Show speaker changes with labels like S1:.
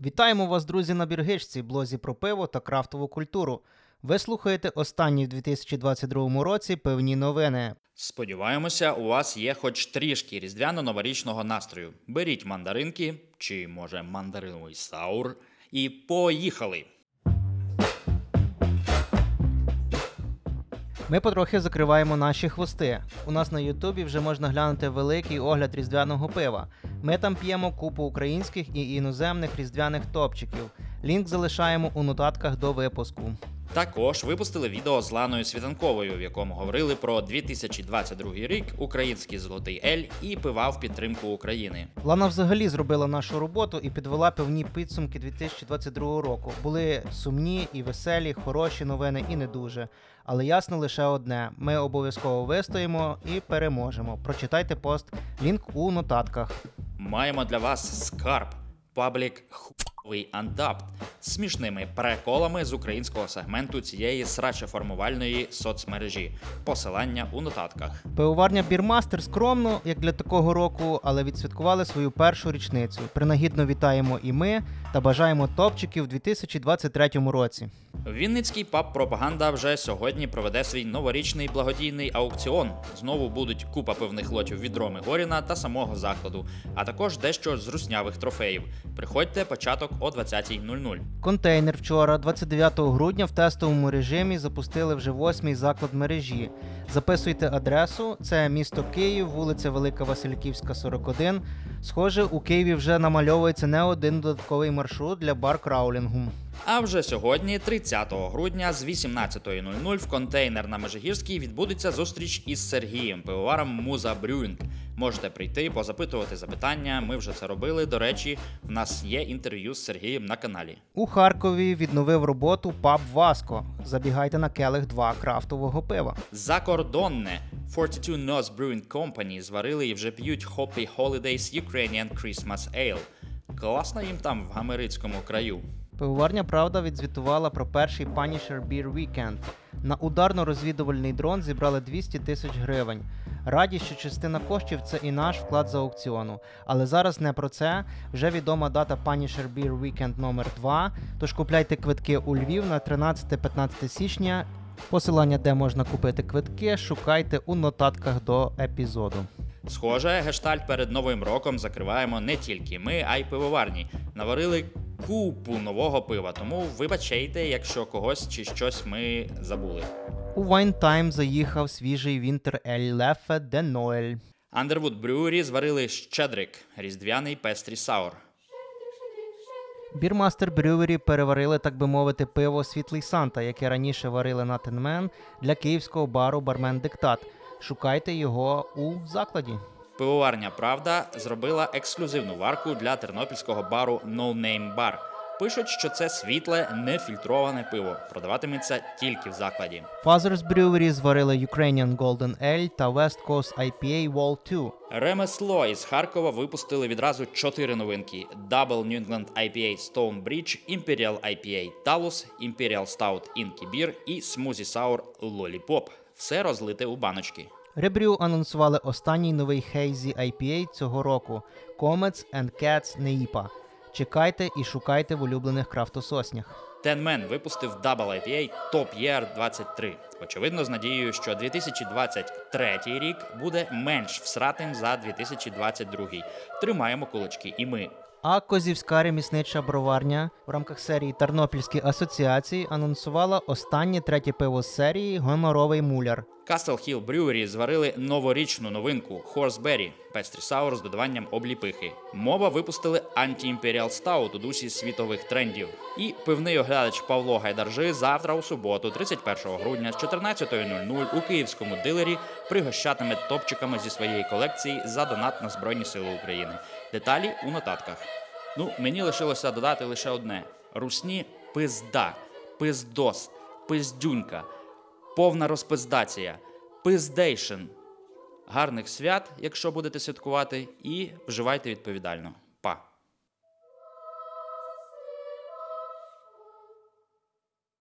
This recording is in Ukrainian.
S1: Вітаємо вас, друзі, на Біргичці, блозі про пиво та крафтову культуру. Ви слухаєте останні в 2022 році певні новини.
S2: Сподіваємося, у вас є хоч трішки різдвяно-новорічного настрою. Беріть мандаринки чи, може, мандариновий саур, і поїхали!
S1: Ми потрохи закриваємо наші хвости. У нас на Ютубі вже можна глянути великий огляд різдвяного пива. Ми там п'ємо купу українських і іноземних різдвяних топчиків. Лінк залишаємо у нотатках до випуску.
S2: Також випустили відео з Ланою Світанковою, в якому говорили про 2022 рік, український золотий ель і пива в підтримку України.
S1: Лана взагалі зробила нашу роботу і підвела певні підсумки 2022 року. Були сумні і веселі, хороші новини і не дуже. Але ясно лише одне: ми обов'язково вистоїмо і переможемо. Прочитайте пост, лінк у нотатках.
S2: Маємо для вас скарб паблік Untappd з смішними приколами з українського сегменту цієї срачеформувальної соцмережі. Посилання у нотатках.
S1: Пивоварня Бірмастер скромно, як для такого року, але відсвяткували свою першу річницю. Принагідно вітаємо і ми та бажаємо топчиків у 2023 році.
S2: Вінницький паб Пропаганда вже сьогодні проведе свій новорічний благодійний аукціон. Знову будуть купа пивних лотів від Роми Горіна та самого закладу, а також дещо з руснявих трофеїв. Приходьте початок о 20.00.
S1: Контейнер вчора, 29 грудня, в тестовому режимі запустили вже восьмий заклад мережі. Записуйте адресу: це місто Київ, вулиця Велика Васильківська, 41. Схоже, у Києві вже намальовується не один додатковий маршрут для бар-краулінгу.
S2: А вже сьогодні, 30 грудня, з 18.00 в контейнер на Межигірській відбудеться зустріч із Сергієм, пивоваром Муза Брюінг. Можете прийти, позапитувати запитання. Ми вже це робили. До речі, в нас є інтерв'ю з Сергієм на каналі.
S1: У Харкові відновив роботу паб Васко. Забігайте на келих 2 крафтового пива.
S2: Закордонне 42 Nose Brewing Company зварили і вже п'ють Hoppy Holidays Ukrainian Christmas Ale. Класно їм там в гамерицькому краю.
S1: Пивоварня Правда відзвітувала про перший Punisher Beer Weekend. На ударно-розвідувальний дрон зібрали 200 тисяч гривень. Раді, що частина коштів це і наш вклад з аукціону. Але зараз не про це. Вже відома дата Punisher Beer Weekend номер 2 Тож купляйте квитки у Львів на 13-15 січня. Посилання, де можна купити квитки, шукайте у нотатках до епізоду.
S2: Схоже, гештальт перед новим роком закриваємо не тільки ми, а й пивоварні. Наварили купу нового пива, тому вибачайте, якщо когось чи щось ми забули.
S1: У Wine Time заїхав свіжий Winter Ale Leffe de Noël.
S2: Underwood Brewery зварили щедрик, різдвяний пестрі саур.
S1: Бірмастер Брювері переварили, так би мовити, пиво Світлий Санта, яке раніше варили на Тенмен для київського бару Бармен Диктат. Шукайте його у закладі.
S2: Пивоварня Правда зробила ексклюзивну варку для тернопільського бару No Name Bar. Пишуть, що це світле, нефільтроване пиво. Продаватиметься тільки в закладі.
S1: Fathers Brewery зварили Ukrainian Golden Ale та West Coast IPA Wall 2.
S2: Ремесло із Харкова випустили відразу чотири новинки: Double New England IPA Stonebridge, Imperial IPA Talus, Imperial Stout Inky Beer і Smoothie Sour Lollipop. Все розлите у баночки.
S1: Ребрю анонсували останній новий Hazy IPA цього року Comets and Cats Neipa. Чекайте і шукайте в улюблених крафтососнях.
S2: Tenman випустив Double IPA Top Year 23. Очевидно, з надією, що 2023 рік буде менш всратим за 2022. Тримаємо кулачки і ми.
S1: А Козівська реміснича броварня в рамках серії Тернопільські асоціації анонсувала останнє третє пиво з серії Гоноровий муляр.
S2: Castle Hill Brewery зварили новорічну новинку Horseberry пестрі саур з додаванням обліпихи. Мова випустили Anti-Imperial Stout у дусі світових трендів. І пивний оглядач Павло Гайдаржи завтра у суботу, 31 грудня з 14.00 у київському дилері пригощатиме топчиками зі своєї колекції за донат на Збройні Сили України. Деталі у нотатках. Ну, мені лишилося додати лише одне: русні пизда, пиздос, пиздюнька повна розпиздація, пиздейшн. Гарних свят, якщо будете святкувати, і вживайте відповідально.